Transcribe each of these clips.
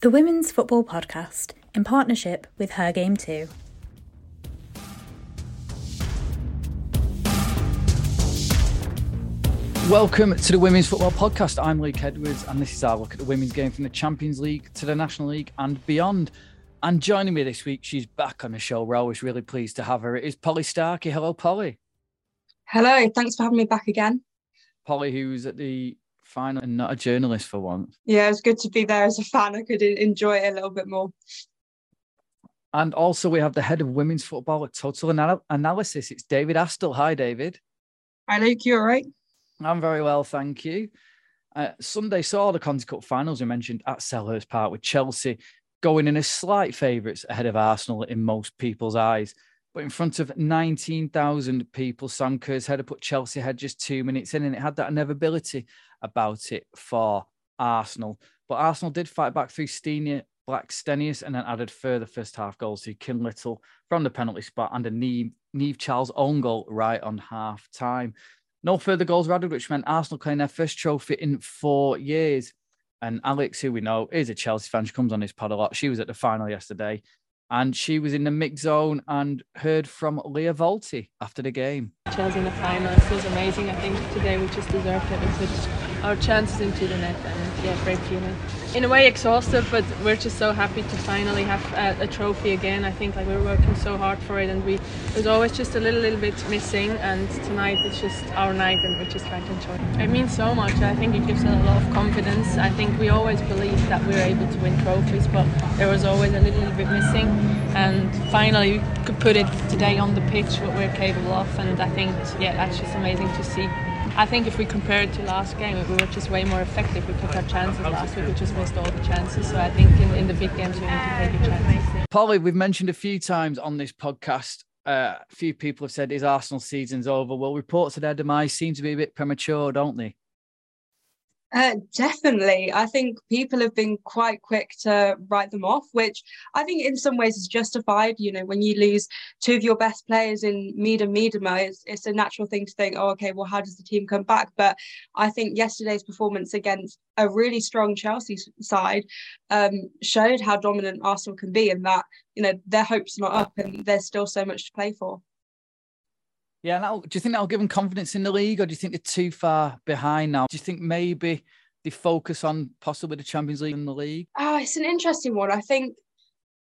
the Women's Football Podcast in partnership with Her Game Too. Welcome to the Women's Football Podcast. I'm Luke Edwards, and this is our look at the women's game from the Champions League to the National League and beyond. And joining me this week, she's back on the show. We're always really pleased to have her. It is Pollie Starkie. Hello, Pollie. Hello, thanks for having me back again. Pollie, who's at the final and not a journalist for once. Yeah, it was good to be there as a fan. I could enjoy it a little bit more. And also, we have the head of women's football at Total Anal- Analysis. It's David Astill. Hi, David. Hi, Luke. You all right? I'm very well, thank you. Uh, Sunday saw the Conti Cup finals we mentioned at Selhurst Park with Chelsea going in as slight favourites ahead of Arsenal in most people's eyes. But in front of 19,000 people, Sam Kerr's header put Chelsea ahead just two minutes in, and it had that inevitability about it for Arsenal. But Arsenal did fight back through Stina Blackstenius and then added further first half goals to Kim Little from the penalty spot and a Niamh, Niamh Charles own goal right on half time. No further goals were added, which meant Arsenal claimed their first trophy in four years. And Alex, who we know is a Chelsea fan, she comes on this pod a lot. She was at the final yesterday and she was in the mix zone and heard from Lia Wälti after the game. Chelsea in the final, it feels amazing. I think today we just deserved it. We put our chances into the net and yeah, great feeling. In a way exhausted, but we're just so happy to finally have a, a, trophy again. I think like we were working so hard for it and we it was always just a little little bit missing and tonight it's just our night and we're just trying to enjoy it. It means so much. I think it gives us a lot of confidence. I think we always believed that we were able to win trophies, but there was always a little, little bit missing and finally we could put it today on the pitch what we're capable of and I think yeah that's just amazing to see. I think if we compare it to last game, we were just way more effective. We took our chances last week. We just missed all the chances. So I think in, in the big games, we need to take your chances. Pollie, we've mentioned a few times on this podcast. Uh, a few people have said, is Arsenal season's over? Well, reports of their demise seem to be a bit premature, don't they? Uh, definitely. I think people have been quite quick to write them off, which I think in some ways is justified. You know, when you lose two of your best players in and Miedema, it's, it's a natural thing to think, oh, okay, well, how does the team come back? But I think yesterday's performance against a really strong Chelsea side um, showed how dominant Arsenal can be and that, you know, their hopes are not up and there's still so much to play for. Yeah, now, do you think that'll give them confidence in the league, or do you think they're too far behind now? Do you think maybe they focus on possibly the Champions League in the league? Ah, it's an interesting one. I think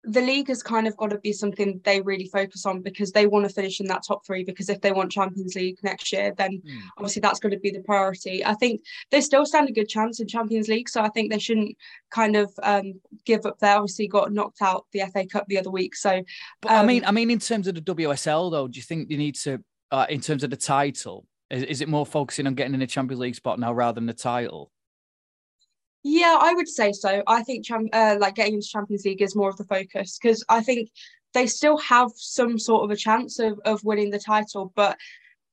the league has kind of got to be something they really focus on because they want to finish in that top three. Because if they want Champions League next year, then mm. obviously that's going to be the priority. I think they still stand a good chance in Champions League, so I think they shouldn't kind of um, give up. They obviously got knocked out the FA Cup the other week, so. But um, I mean, I mean, in terms of the WSL though, do you think they need to uh, in terms of the title? Is, is it more focusing on getting in a Champions League spot now rather than the title? Yeah, I would say so. I think uh, like getting into Champions League is more of the focus because I think they still have some sort of a chance of, of winning the title, but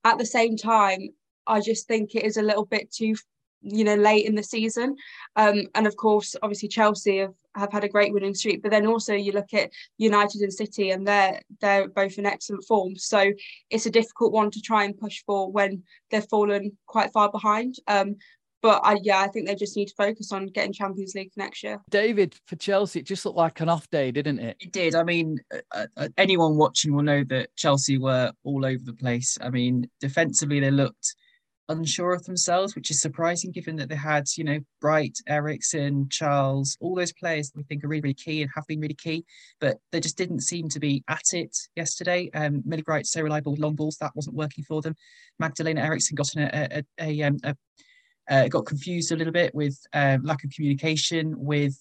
at the same time, I just think it is a little bit too you know late in the season um, and of course obviously chelsea have, have had a great winning streak but then also you look at united and city and they're they're both in excellent form so it's a difficult one to try and push for when they've fallen quite far behind um, but I, yeah, I think they just need to focus on getting Champions League next year. David, for Chelsea, it just looked like an off day, didn't it? It did. I mean, uh, uh, anyone watching will know that Chelsea were all over the place. I mean, defensively, they looked unsure of themselves, which is surprising given that they had, you know, Bright, Eriksson, Charles, all those players we think are really, really key and have been really key, but they just didn't seem to be at it yesterday. Um, Millie Bright, so reliable with long balls, that wasn't working for them. Magdalena Eriksson got a, a, a, um, a uh, got confused a little bit with uh, lack of communication with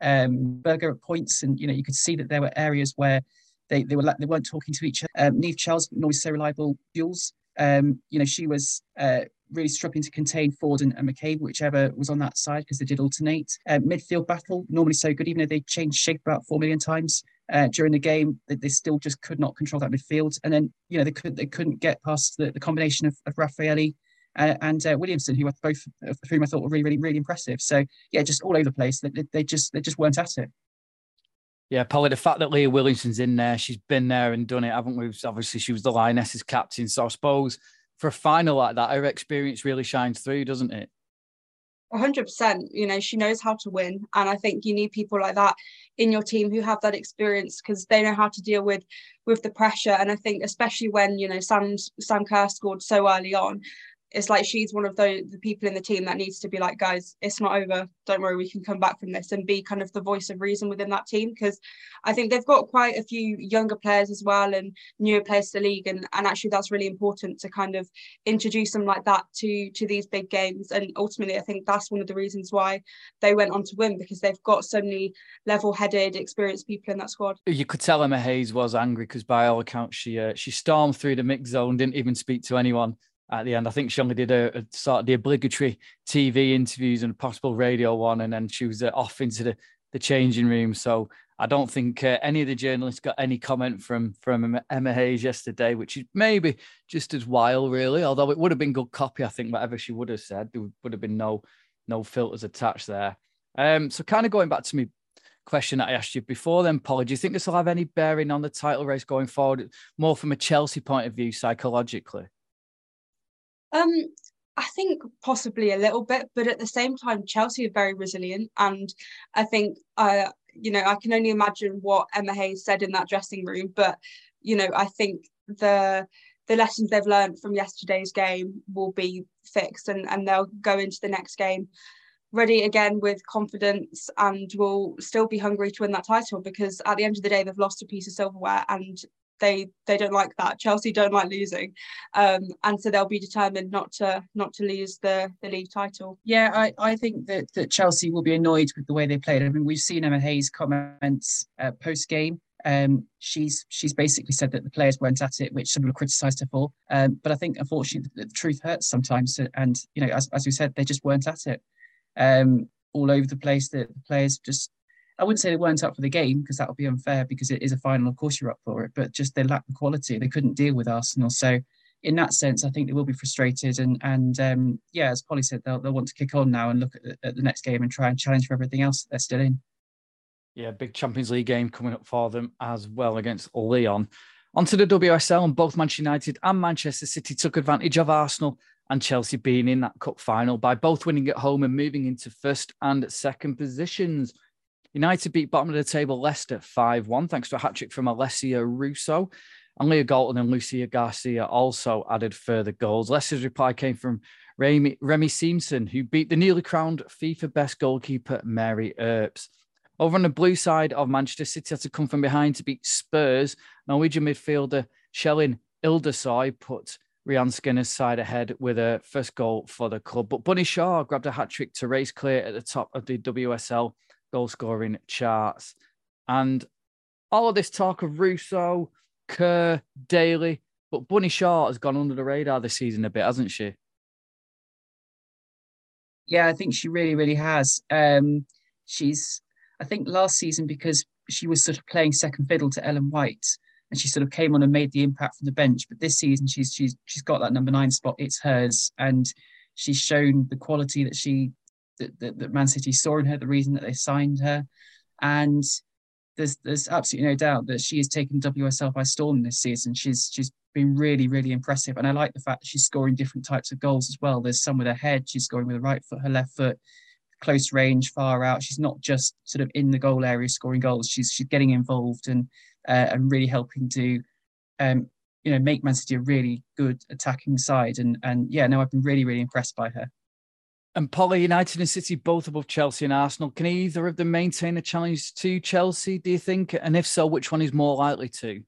um, Berger at points, and you know you could see that there were areas where they, they were they weren't talking to each other. Um, Niamh Charles, normally so reliable, Jules um, you know, she was uh, really struggling to contain Ford and, and McCabe, whichever was on that side, because they did alternate. Uh, midfield battle, normally so good, even though they changed shape about four million times uh, during the game, they, they, still just could not control that midfield. And then, you know, they, could, they couldn't get past the, the combination of, of Rafaelle uh, and uh, Williamson, who were both of whom I thought were really, really, really impressive. So, yeah, just all over the place. They, they just they just weren't at it. Yeah, probably the fact that Leah Williamson's in there, she's been there and done it, haven't we? Obviously, she was the Lionesses captain. So I suppose for a final like that, her experience really shines through, doesn't it? hundred percent. You know, she knows how to win, and I think you need people like that in your team who have that experience because they know how to deal with with the pressure. And I think especially when you know Sam Sam Kerr scored so early on, it's like she's one of the, the people in the team that needs to be like, guys, it's not over. Don't worry, we can come back from this and be kind of the voice of reason within that team. Because I think they've got quite a few younger players as well and newer players to the league. And, and actually that's really important to kind of introduce them like that to to these big games. And ultimately I think that's one of the reasons why they went on to win because they've got so many level-headed, experienced people in that squad. You could tell Emma Hayes was angry because by all accounts she uh, she stormed through the mix zone, didn't even speak to anyone at the end. I think she only did a, a sort of the obligatory TV interviews and a possible radio one, and then she was uh, off into the, the changing room. So I don't think uh, any of the journalists got any comment from from Emma Hayes yesterday, which is maybe just as wild, really. Although it would have been good copy, I think whatever she would have said, there would have been no no filters attached there. Um, so kind of going back to me question that I asked you before then, Paul, do you think this will have any bearing on the title race going forward, more from a Chelsea point of view psychologically? Um, I think possibly a little bit, but at the same time, Chelsea are very resilient, and I think uh, you know I can only imagine what Emma Hayes said in that dressing room, but you know I think the the lessons they've learned from yesterday's game will be fixed, and and they'll go into the next game ready again with confidence and will still be hungry to win that title because at the end of the day they've lost a piece of silverware and they they don't like that. Chelsea don't like losing, um, and so they'll be determined not to not to lose the the league title. Yeah, I, I think that that Chelsea will be annoyed with the way they played. I mean, we've seen Emma Hayes comments uh, post game. Um, she's she's basically said that the players weren't at it, which some people criticised her for. Um, but I think unfortunately the, the, truth hurts sometimes, and you know, as as we said, they just weren't at it. Um, all over the place, the, the players just I wouldn't say they weren't up for the game because that would be unfair because it is a final. Of course, you're up for it, but just they lack the quality. They couldn't deal with Arsenal. So, in that sense, I think they will be frustrated. And and um, yeah, as Pollie said, they'll, they'll want to kick on now and look at the, at the next game and try and challenge for everything else they're still in. Yeah, big Champions League game coming up for them as well against Lyon. Onto the WSL, and both Manchester United and Manchester City took advantage of Arsenal and Chelsea being in that cup final by both winning at home and moving into first and second positions. United beat bottom of the table Leicester 5 1, thanks to a hat trick from Alessia Russo. And Leah Galton and Lucia Garcia also added further goals. Leicester's reply came from Remy, Remy Simpson, who beat the newly crowned FIFA best goalkeeper Mary Earps. Over on the blue side of Manchester City had to come from behind to beat Spurs. Norwegian midfielder Celin Ildhusøy put Rehanne Skinner's side ahead with a first goal for the club. But Bunny Shaw grabbed a hat trick to race clear at the top of the WSL goal scoring charts. And all of this talk of Russo, Kerr, Daly, but Bunny Shaw has gone under the radar this season a bit, hasn't she? Yeah, I think she really, really has. Um, she's, I think, last season because she was sort of playing second fiddle to Ellen White, and she sort of came on and made the impact from the bench. But this season, she's she's she's got that number nine spot. It's hers, and she's shown the quality that she that, that, that Man City saw in her, the reason that they signed her. And there's there's absolutely no doubt that she has taken WSL by storm this season. She's she's been really really impressive, and I like the fact that she's scoring different types of goals as well. There's some with her head, she's scoring with her right foot, her left foot, close range, far out. She's not just sort of in the goal area scoring goals. She's she's getting involved and uh, and really helping to um, you know make Man City a really good attacking side. And and yeah, no, I've been really really impressed by her. And Pollie, United and City both above Chelsea and Arsenal. Can either of them maintain a challenge to Chelsea, do you think? And if so, which one is more likely to?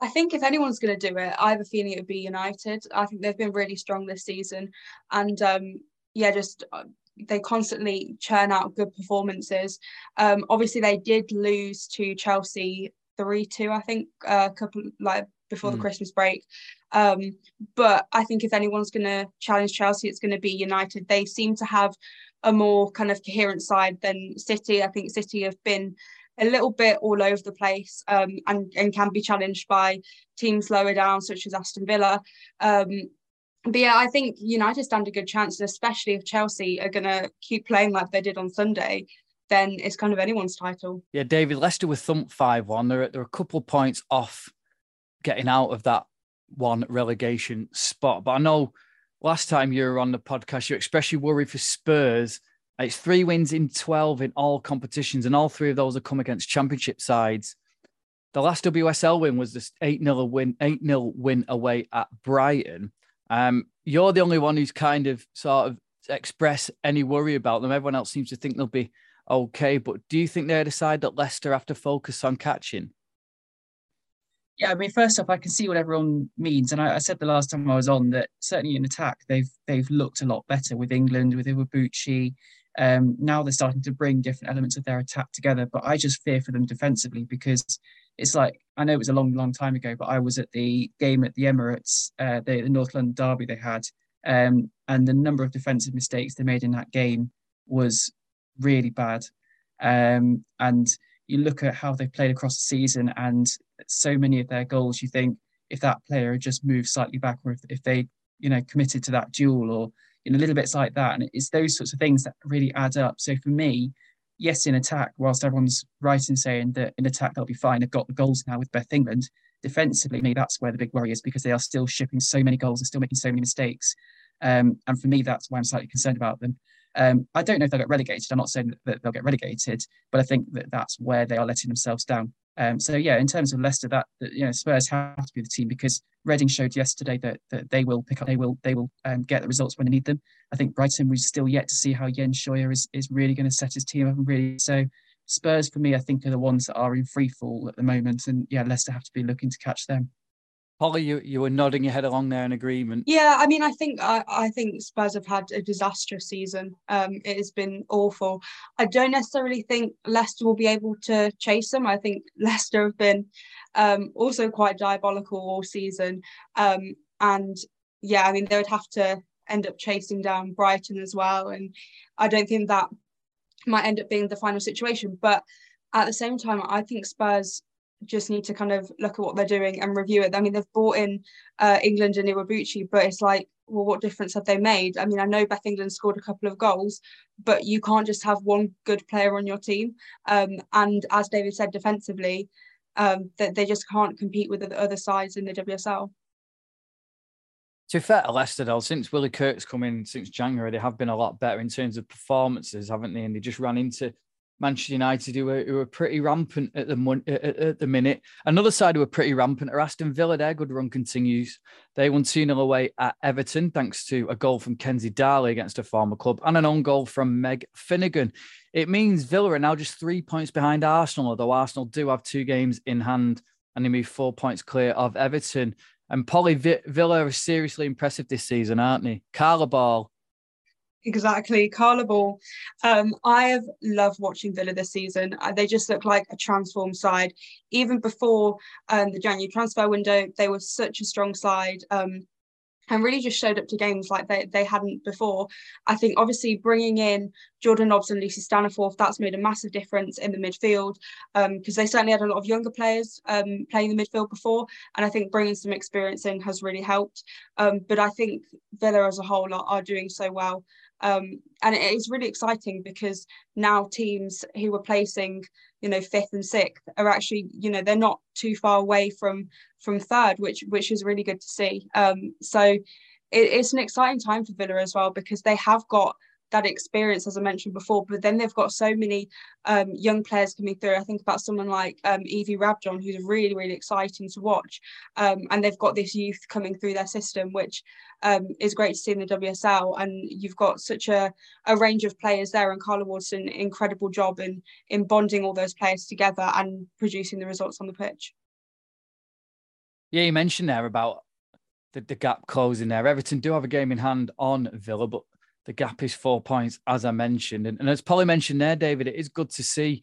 I think if anyone's going to do it, I have a feeling it would be United. I think they've been really strong this season. And um, yeah, just uh, they constantly churn out good performances. Um, obviously, they did lose to Chelsea 3 2, I think, a couple like before mm. the Christmas break. Um, but I think if anyone's going to challenge Chelsea, it's going to be United. They seem to have a more kind of coherent side than City. I think City have been a little bit all over the place um, and, and can be challenged by teams lower down, such as Aston Villa. Um, but yeah, I think United stand a good chance, especially if Chelsea are going to keep playing like they did on Sunday. Then it's kind of anyone's title. Yeah, David Leicester with thump five one. They're they're a couple of points off getting out of that one relegation spot. But I know last time you were on the podcast, you expressed your worry for Spurs. It's three wins in 12 in all competitions, and all three of those have come against championship sides. The last WSL win was this 8 0 win, 8 0 win away at Brighton. Um, you're the only one who's kind of sort of express any worry about them. Everyone else seems to think they'll be okay. But do you think they're the side that Leicester have to focus on catching? Yeah, I mean, first off, I can see what everyone means, and I, I, said the last time I was on that certainly in attack they've they've looked a lot better with England with Iwabuchi. Um, now they're starting to bring different elements of their attack together, but I just fear for them defensively because it's like I know it was a long, long time ago, but I was at the game at the Emirates, uh, the, the North London derby they had, um, and the number of defensive mistakes they made in that game was really bad. Um, and you look at how they've played across the season, and so many of their goals, you think if that player had just moved slightly back, or if, if they, you know, committed to that duel, or you know, little bits like that, and it's those sorts of things that really add up. So for me, yes, in attack, whilst everyone's right in saying that in attack they'll be fine, they've got the goals now with Beth England. Defensively, me, that's where the big worry is because they are still shipping so many goals and still making so many mistakes. Um, and for me, that's why I'm slightly concerned about them. Um, I don't know if they'll get relegated. I'm not saying that they'll get relegated, but I think that that's where they are letting themselves down. Um, so yeah, in terms of Leicester, that, that, you know Spurs have to be the team because Reading showed yesterday that, that they will pick up, they will they will um, get the results when they need them. I think Brighton we've still yet to see how Jens Scheuer is is really going to set his team up and really so. Spurs for me, I think, are the ones that are in free fall at the moment, and yeah, Leicester have to be looking to catch them. Holly, you, you were nodding your head along there in agreement. Yeah, I mean, I think I, I think Spurs have had a disastrous season. Um, it has been awful. I don't necessarily think Leicester will be able to chase them. I think Leicester have been um, also quite diabolical all season. Um, and yeah, I mean, they would have to end up chasing down Brighton as well. And I don't think that might end up being the final situation. But at the same time, I think Spurs just need to kind of look at what they're doing and review it. I mean, they've brought in uh, England and Iwabuchi, but it's like, well, what difference have they made? I mean, I know Beth England scored a couple of goals, but you can't just have one good player on your team. Um, and as David said, defensively, um, that they just can't compete with the other sides in the WSL. To be fair to Leicester, since Willie Kirk's come in since January, they have been a lot better in terms of performances, haven't they? And they just ran into Manchester United, who were, who pretty rampant at the at, at the minute. Another side who were pretty rampant are Aston Villa. Their good run continues. They won 2 0 away at Everton, thanks to a goal from Kenza Dali against a former club and an own goal from Meg Finnigan. It means Villa are now just three points behind Arsenal, although Arsenal do have two games in hand and they move four points clear of Everton. And Pollie Villa are seriously impressive this season, aren't they? Carla Ball, Exactly, Carla Ball. Um, I have loved watching Villa this season. Uh, they just look like a transformed side. Even before um, the January transfer window, they were such a strong side. Um, and really just showed up to games like they, they hadn't before. I think obviously bringing in Jordan Nobbs and Lucy Staniforth, that's made a massive difference in the midfield because um, they certainly had a lot of younger players um, playing the midfield before. And I think bringing some experience in has really helped. Um, but I think Villa as a whole are, are doing so well. Um, and it is really exciting because now teams who were placing, you know, fifth and sixth are actually, you know, they're not too far away from from third, which which is really good to see. Um, so it, it's an exciting time for Villa as well because they have got that experience, as I mentioned before. But then they've got so many um, young players coming through. I think about someone like um, Evie Rabjohn, who's really, really exciting to watch. Um, and they've got this youth coming through their system, which um, is great to see in the WSL. And you've got such a, a range of players there. And Carla Ward's an incredible job in, in bonding all those players together and producing the results on the pitch. Yeah, you mentioned there about the, the gap closing there. Everton do have a game in hand on Villa, but the gap is four points, as I mentioned. And, and as Pollie mentioned there, David, it is good to see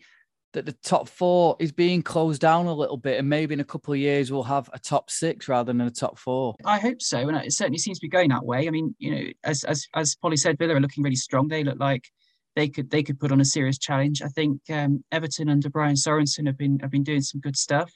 that the top four is being closed down a little bit, and maybe in a couple of years we'll have a top six rather than a top four. I hope so, and it certainly seems to be going that way. I mean, you know, as as as Pollie said, Villa are looking really strong. They look like they could they could put on a serious challenge. I think um, Everton under Brian Sorensen have been have been doing some good stuff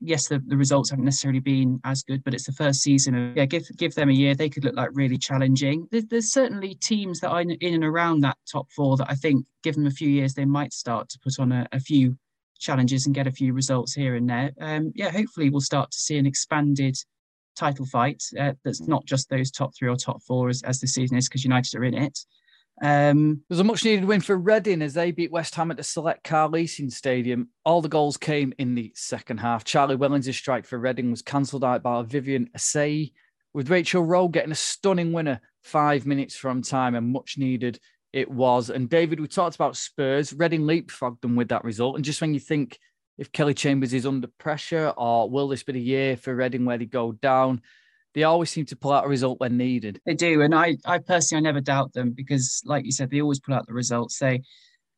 yes, the, the results haven't necessarily been as good, but it's the first season. Of, yeah, give give them a year, they could look like really challenging. There's, there's certainly teams that are in, and around that top four that I think, give them a few years, they might start to put on a, a few challenges and get a few results here and there. Um, yeah, hopefully we'll start to see an expanded title fight uh, that's not just those top three or top four as, as the season is because United are in it. Um, There's a much needed win for Reading as they beat West Ham at the Select Car Leasing Stadium. All the goals came in the second half. Charlie Wellings' strike for Reading was cancelled out by Viviane Asseyi, with Rachel Rowe getting a stunning winner five minutes from time and much needed it was. And David, we talked about Spurs. Reading leapfrogged them with that result. And just when you think if Kelly Chambers is under pressure or will this be the year for Reading where they go down? They always seem to pull out a result when needed. They do, and I, I personally, I never doubt them because, like you said, they always pull out the results. They,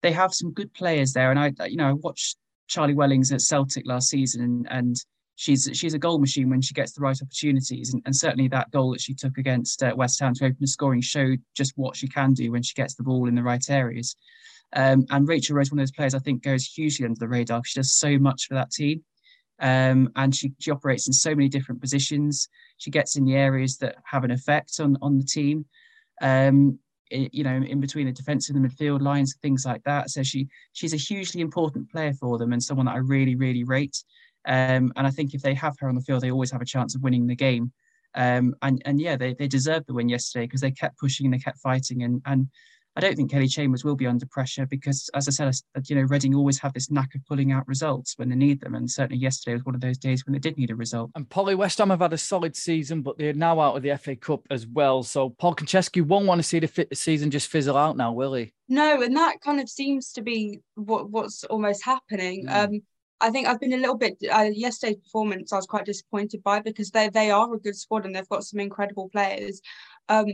they have some good players there, and I, you know, I watched Charlie Wellings at Celtic last season, and, and she's she's a goal machine when she gets the right opportunities, and, and certainly that goal that she took against uh, West Ham to open the scoring showed just what she can do when she gets the ball in the right areas. Um, and Rachel Rowe's, one of those players I think goes hugely under the radar. She does so much for that team. Um, and she, she operates in so many different positions. She gets in the areas that have an effect on, on the team, um, it, you know, in between the defensive and the midfield lines, things like that. So she she's a hugely important player for them and someone that I really, really rate. Um, and I think if they have her on the field, they always have a chance of winning the game. Um, and and yeah, they, they deserved the win yesterday because they kept pushing and they kept fighting. And and I don't think Kelly Chambers will be under pressure because, as I said, you know, Reading always have this knack of pulling out results when they need them, and certainly yesterday was one of those days when they did need a result. And Pollie West Ham have had a solid season, but they're now out of the FA Cup as well. So Paul Konchesky won't want to see the season just fizzle out now, will he? No, and that kind of seems to be what what's almost happening. Mm. Um, I think I've been a little bit uh, yesterday's performance. I was quite disappointed by because they they are a good squad and they've got some incredible players. Um,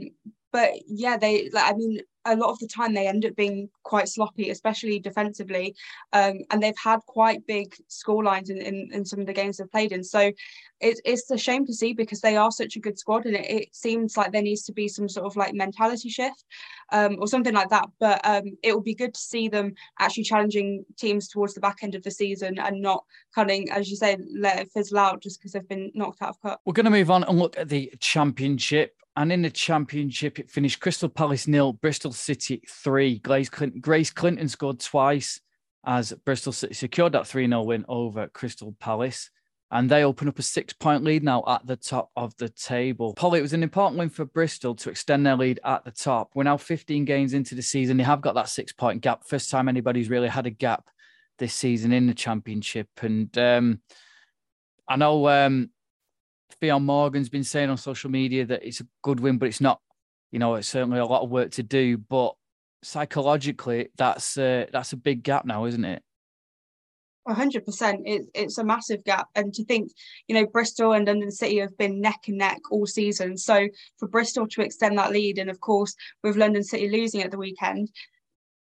but yeah, they like I mean a lot of the time they end up being quite sloppy, especially defensively. Um, and they've had quite big score lines in, in, in, some of the games they've played in. So it, it's a shame to see because they are such a good squad and it, it seems like there needs to be some sort of like mentality shift um, or something like that. But um, it will be good to see them actually challenging teams towards the back end of the season and not cutting, as you say, let it fizzle out just because they've been knocked out of cup. We're going to move on and look at the championship. And in the championship, it finished Crystal Palace nil, Bristol City three. Grace Clinton, Grace Clinton scored twice as Bristol City secured that 3 0 win over Crystal Palace. And they open up a six point lead now at the top of the table. Pollie, it was an important win for Bristol to extend their lead at the top. We're now 15 games into the season. They have got that six point gap. First time anybody's really had a gap this season in the championship. And um, I know um, Ffion Morgan's been saying on social media that it's a good win, but it's not. You know, it's certainly a lot of work to do, but psychologically, that's uh, that's a big gap now, isn't it? hundred percent. It's it's a massive gap, and to think, you know, Bristol and London City have been neck and neck all season. So for Bristol to extend that lead, and of course with London City losing at the weekend,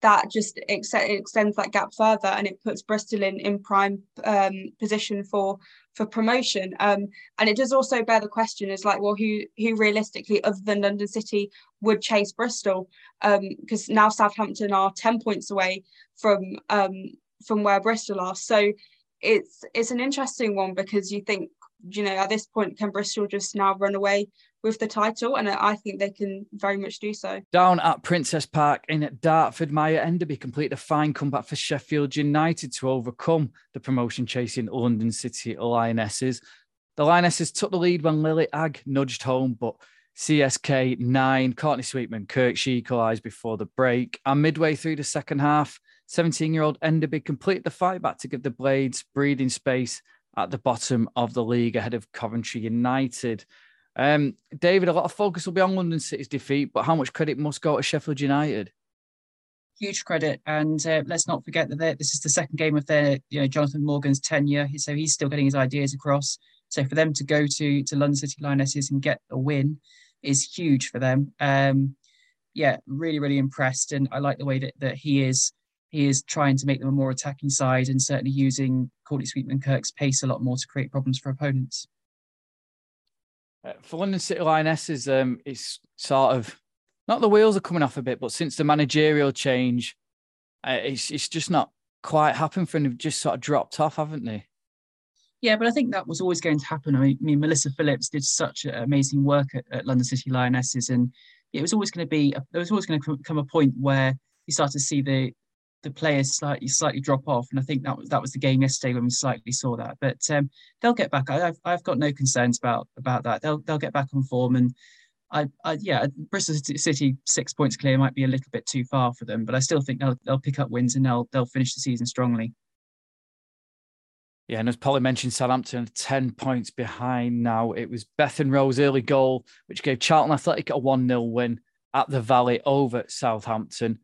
that just ex- extends that gap further and it puts Bristol in in prime um, position for for promotion. Um, and it does also bear the question is like, well, who who realistically, other than London City, would chase Bristol? Because um, now Southampton are ten points away from um, from where Bristol are. So it's it's an interesting one because you think you know at this point can Bristol just now run away with the title, and I think they can very much do so. Down at Princess Park in Dartford, Maya Enderby completed a fine comeback for Sheffield United to overcome the promotion chasing London City Lionesses. The Lionesses took the lead when Lily Agg nudged home, but CSK 9, Courtney Sweetman, Kirk, she equalised before the break. And midway through the second half, 17 year old Enderby completed the fight back to give the Blades breathing space at the bottom of the league ahead of Coventry United. Um, David, a lot of focus will be on London City's defeat, but how much credit must go to Sheffield United? Huge credit, and uh, let's not forget that this is the second game of their, you know, Jonathan Morgan's tenure, so he's still getting his ideas across. So for them to go to to London City Lionesses and get a win is huge for them. Um, yeah, really, really impressed, and I like the way that that he is he is trying to make them a more attacking side and certainly using Courtney Sweetman Kirk's pace a lot more to create problems for opponents. Uh, for London City Lionesses, um, it's sort of not the wheels are coming off a bit, but since the managerial change, uh, it's it's just not quite happened for them. They've just sort of dropped off, haven't they? Yeah, but I think that was always going to happen. I mean, I mean Melissa Phillips did such amazing work at, at, London City Lionesses, and it was always going to be there was always going to come a point where you start to see the the players slightly slightly drop off, and I think that was that was the game yesterday when we slightly saw that. But um, they'll get back. I, have I've got no concerns about about that. They'll they'll get back on form, and I, I yeah, Bristol City six points clear might be a little bit too far for them, but I still think they'll they'll pick up wins and they'll they'll finish the season strongly. Yeah, and as Pollie mentioned, Southampton 10 points behind now. It was Bethan Rowe's early goal, which gave Charlton Athletic a 1 0 win at the Valley over Southampton.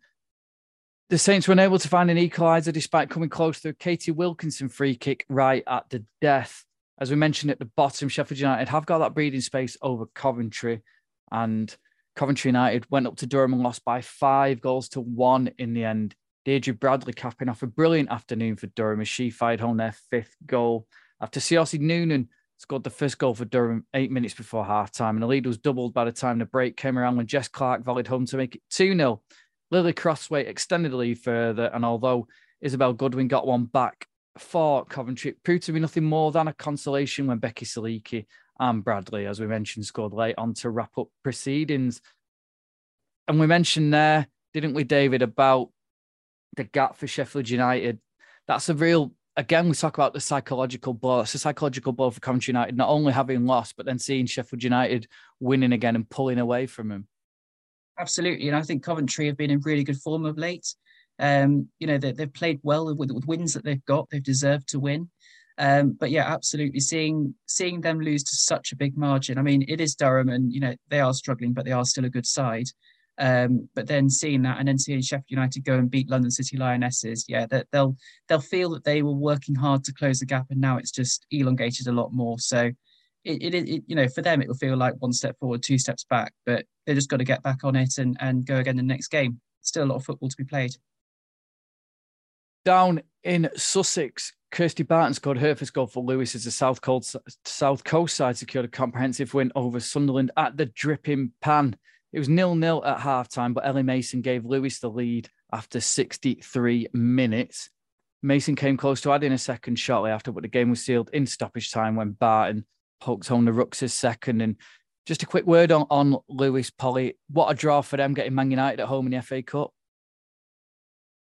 The Saints were unable to find an equaliser despite coming close to a Katie Wilkinson free kick right at the death. As we mentioned at the bottom, Sheffield United have got that breathing space over Coventry, and Coventry United went up to Durham and lost by five goals to one in the end. Deirdre Bradley capping off a brilliant afternoon for Durham as she fired home their fifth goal after Saoirse Noonan scored the first goal for Durham eight minutes before halftime, and the lead was doubled by the time the break came around when Jess Clark volleyed home to make it 2 0. Lily Crosthwaite extended the lead further, and although Isabel Goodwin got one back for Coventry, it proved to be nothing more than a consolation when Becky Salicki and Bradley, as we mentioned, scored late on to wrap up proceedings. And we mentioned there, didn't we, David, about the gap for Sheffield United? That's a real, again, we talk about the psychological blow. It's a psychological blow for Coventry United, not only having lost, but then seeing Sheffield United winning again and pulling away from them. Absolutely, and I think Coventry have been in really good form of late. Um, you know, they, they've played well with, with wins that they've got. They've deserved to win. Um, but yeah, absolutely, seeing seeing them lose to such a big margin. I mean, it is Durham, and you know they are struggling, but they are still a good side. Um, but then seeing that, and then seeing Sheffield United go and beat London City Lionesses, yeah, that they'll they'll feel that they were working hard to close the gap, and now it's just elongated a lot more. So it, it, it, you know, for them, it will feel like one step forward, two steps back, but they just got to get back on it and, and go again the next game. Still a lot of football to be played. Down in Sussex, Kirsty Barton scored her first goal for Lewes as the South Coast, South Coast side secured a comprehensive win over Sunderland at the Dripping Pan. It was nil-nil at halftime, but Ellie Mason gave Lewes the lead after 63 minutes. Mason came close to adding a second shortly after, but the game was sealed in stoppage time when Barton poked home the Rooks' second. And just a quick word on, on Lewes Pollie. What a draw for them getting Man United at home in the FA Cup.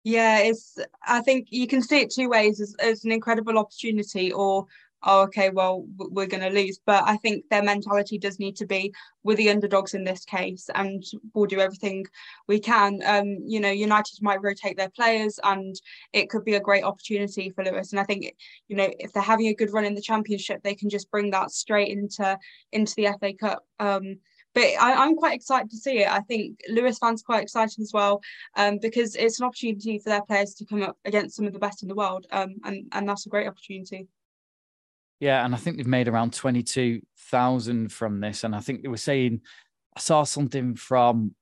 Yeah, it's. I think you can see it two ways as, as an incredible opportunity, or oh, okay, well, we're going to lose. But I think their mentality does need to be with the underdogs in this case, and we'll do everything we can. Um, you know, United might rotate their players, and it could be a great opportunity for Lewes. And I think, you know, if they're having a good run in the Championship, they can just bring that straight into into the FA Cup. Um, but I, am quite excited to see it. I think Lewes fans quite excited as well um, because it's an opportunity for their players to come up against some of the best in the world, um, and and that's a great opportunity. Yeah, and I think they've made around 22,000 from this. And I think they were saying, I saw something from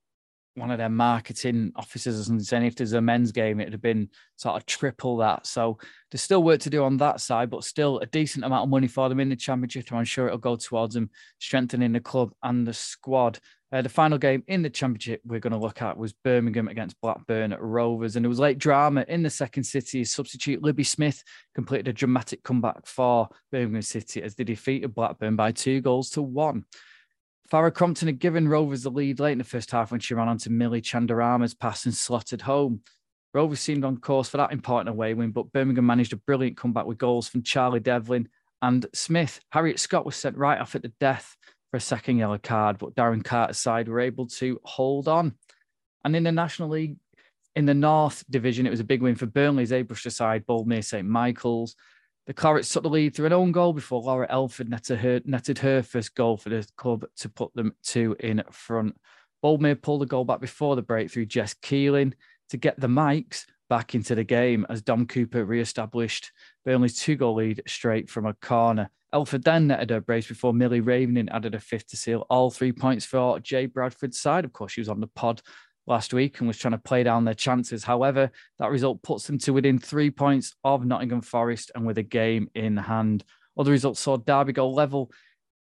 one of their marketing officers or something saying if there's a men's game, it'd have been sort of triple that. So there's still work to do on that side, but still a decent amount of money for them in the championship. I'm sure it'll go towards them strengthening the club and the squad. Uh, the final game in the championship we're going to look at was Birmingham against Blackburn Rovers, and it was late drama in the second city. Substitute Libby Smith completed a dramatic comeback for Birmingham City as they defeated Blackburn by two goals to one. Farrah Crompton had given Rovers the lead late in the first half when she ran onto Millie Chandarana's pass and slotted home. Rovers seemed on course for that important away win, but Birmingham managed a brilliant comeback with goals from Charlie Devlin and Smith. Harriet Scott was sent right off at the death for a second yellow card, but Darren Carter's side were able to hold on. And in the National League, in the North Division, it was a big win for Burnley's they brushed aside Boldmere St Michael's. The Clarets took the lead through an own goal before Laura Elford netted her, netted her first goal for the club to put them two in front. Boldmere pulled the goal back before the break through Jess Keeling to get the Mikes back into the game as Dom Cooper re-established Burnley's two-goal lead straight from a corner. Elford then netted her brace before Millie Ravening added a fifth to seal all three points for Jay Bradford's side. Of course, she was on the pod last week and was trying to play down their chances. However, that result puts them to within three points of Nottingham Forest and with a game in hand. Other results saw Derby go level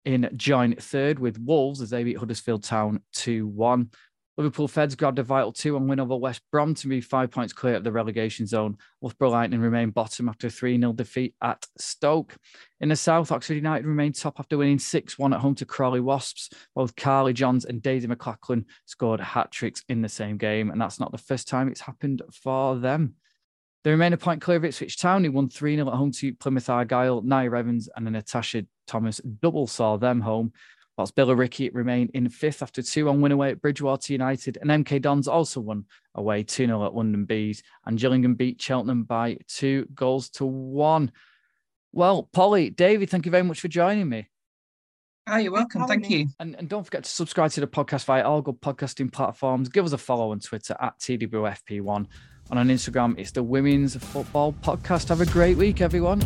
in joint third with Wolves as they beat Huddersfield Town 2 1. Liverpool Feds grabbed a vital 2 1 win over West Brom to be five points clear of the relegation zone. Loughborough Lightning remained bottom after a 3 0 defeat at Stoke. In the South, Oxford United remained top after winning 6 1 at home to Crawley Wasps. Both Carly Johns and Daisy McLachlan scored hat tricks in the same game, and that's not the first time it's happened for them. They remain a point clear of Ipswich Town, who won 3 0 at home to Plymouth Argyle. Nia Evans and Natasha Thomas double saw them home, whilst Billericay remain in fifth after 2 1 win away at Bridgwater United. And MK Dons also won away 2 0 at London Bees. And Gillingham beat Cheltenham by two goals to one. Well, Pollie, David, thank you very much for joining me. Oh, you're welcome. Thank you. And, and don't forget to subscribe to the podcast via all good podcasting platforms. Give us a follow on Twitter at TWFP1. And on Instagram, it's the Women's Football Podcast. Have a great week, everyone.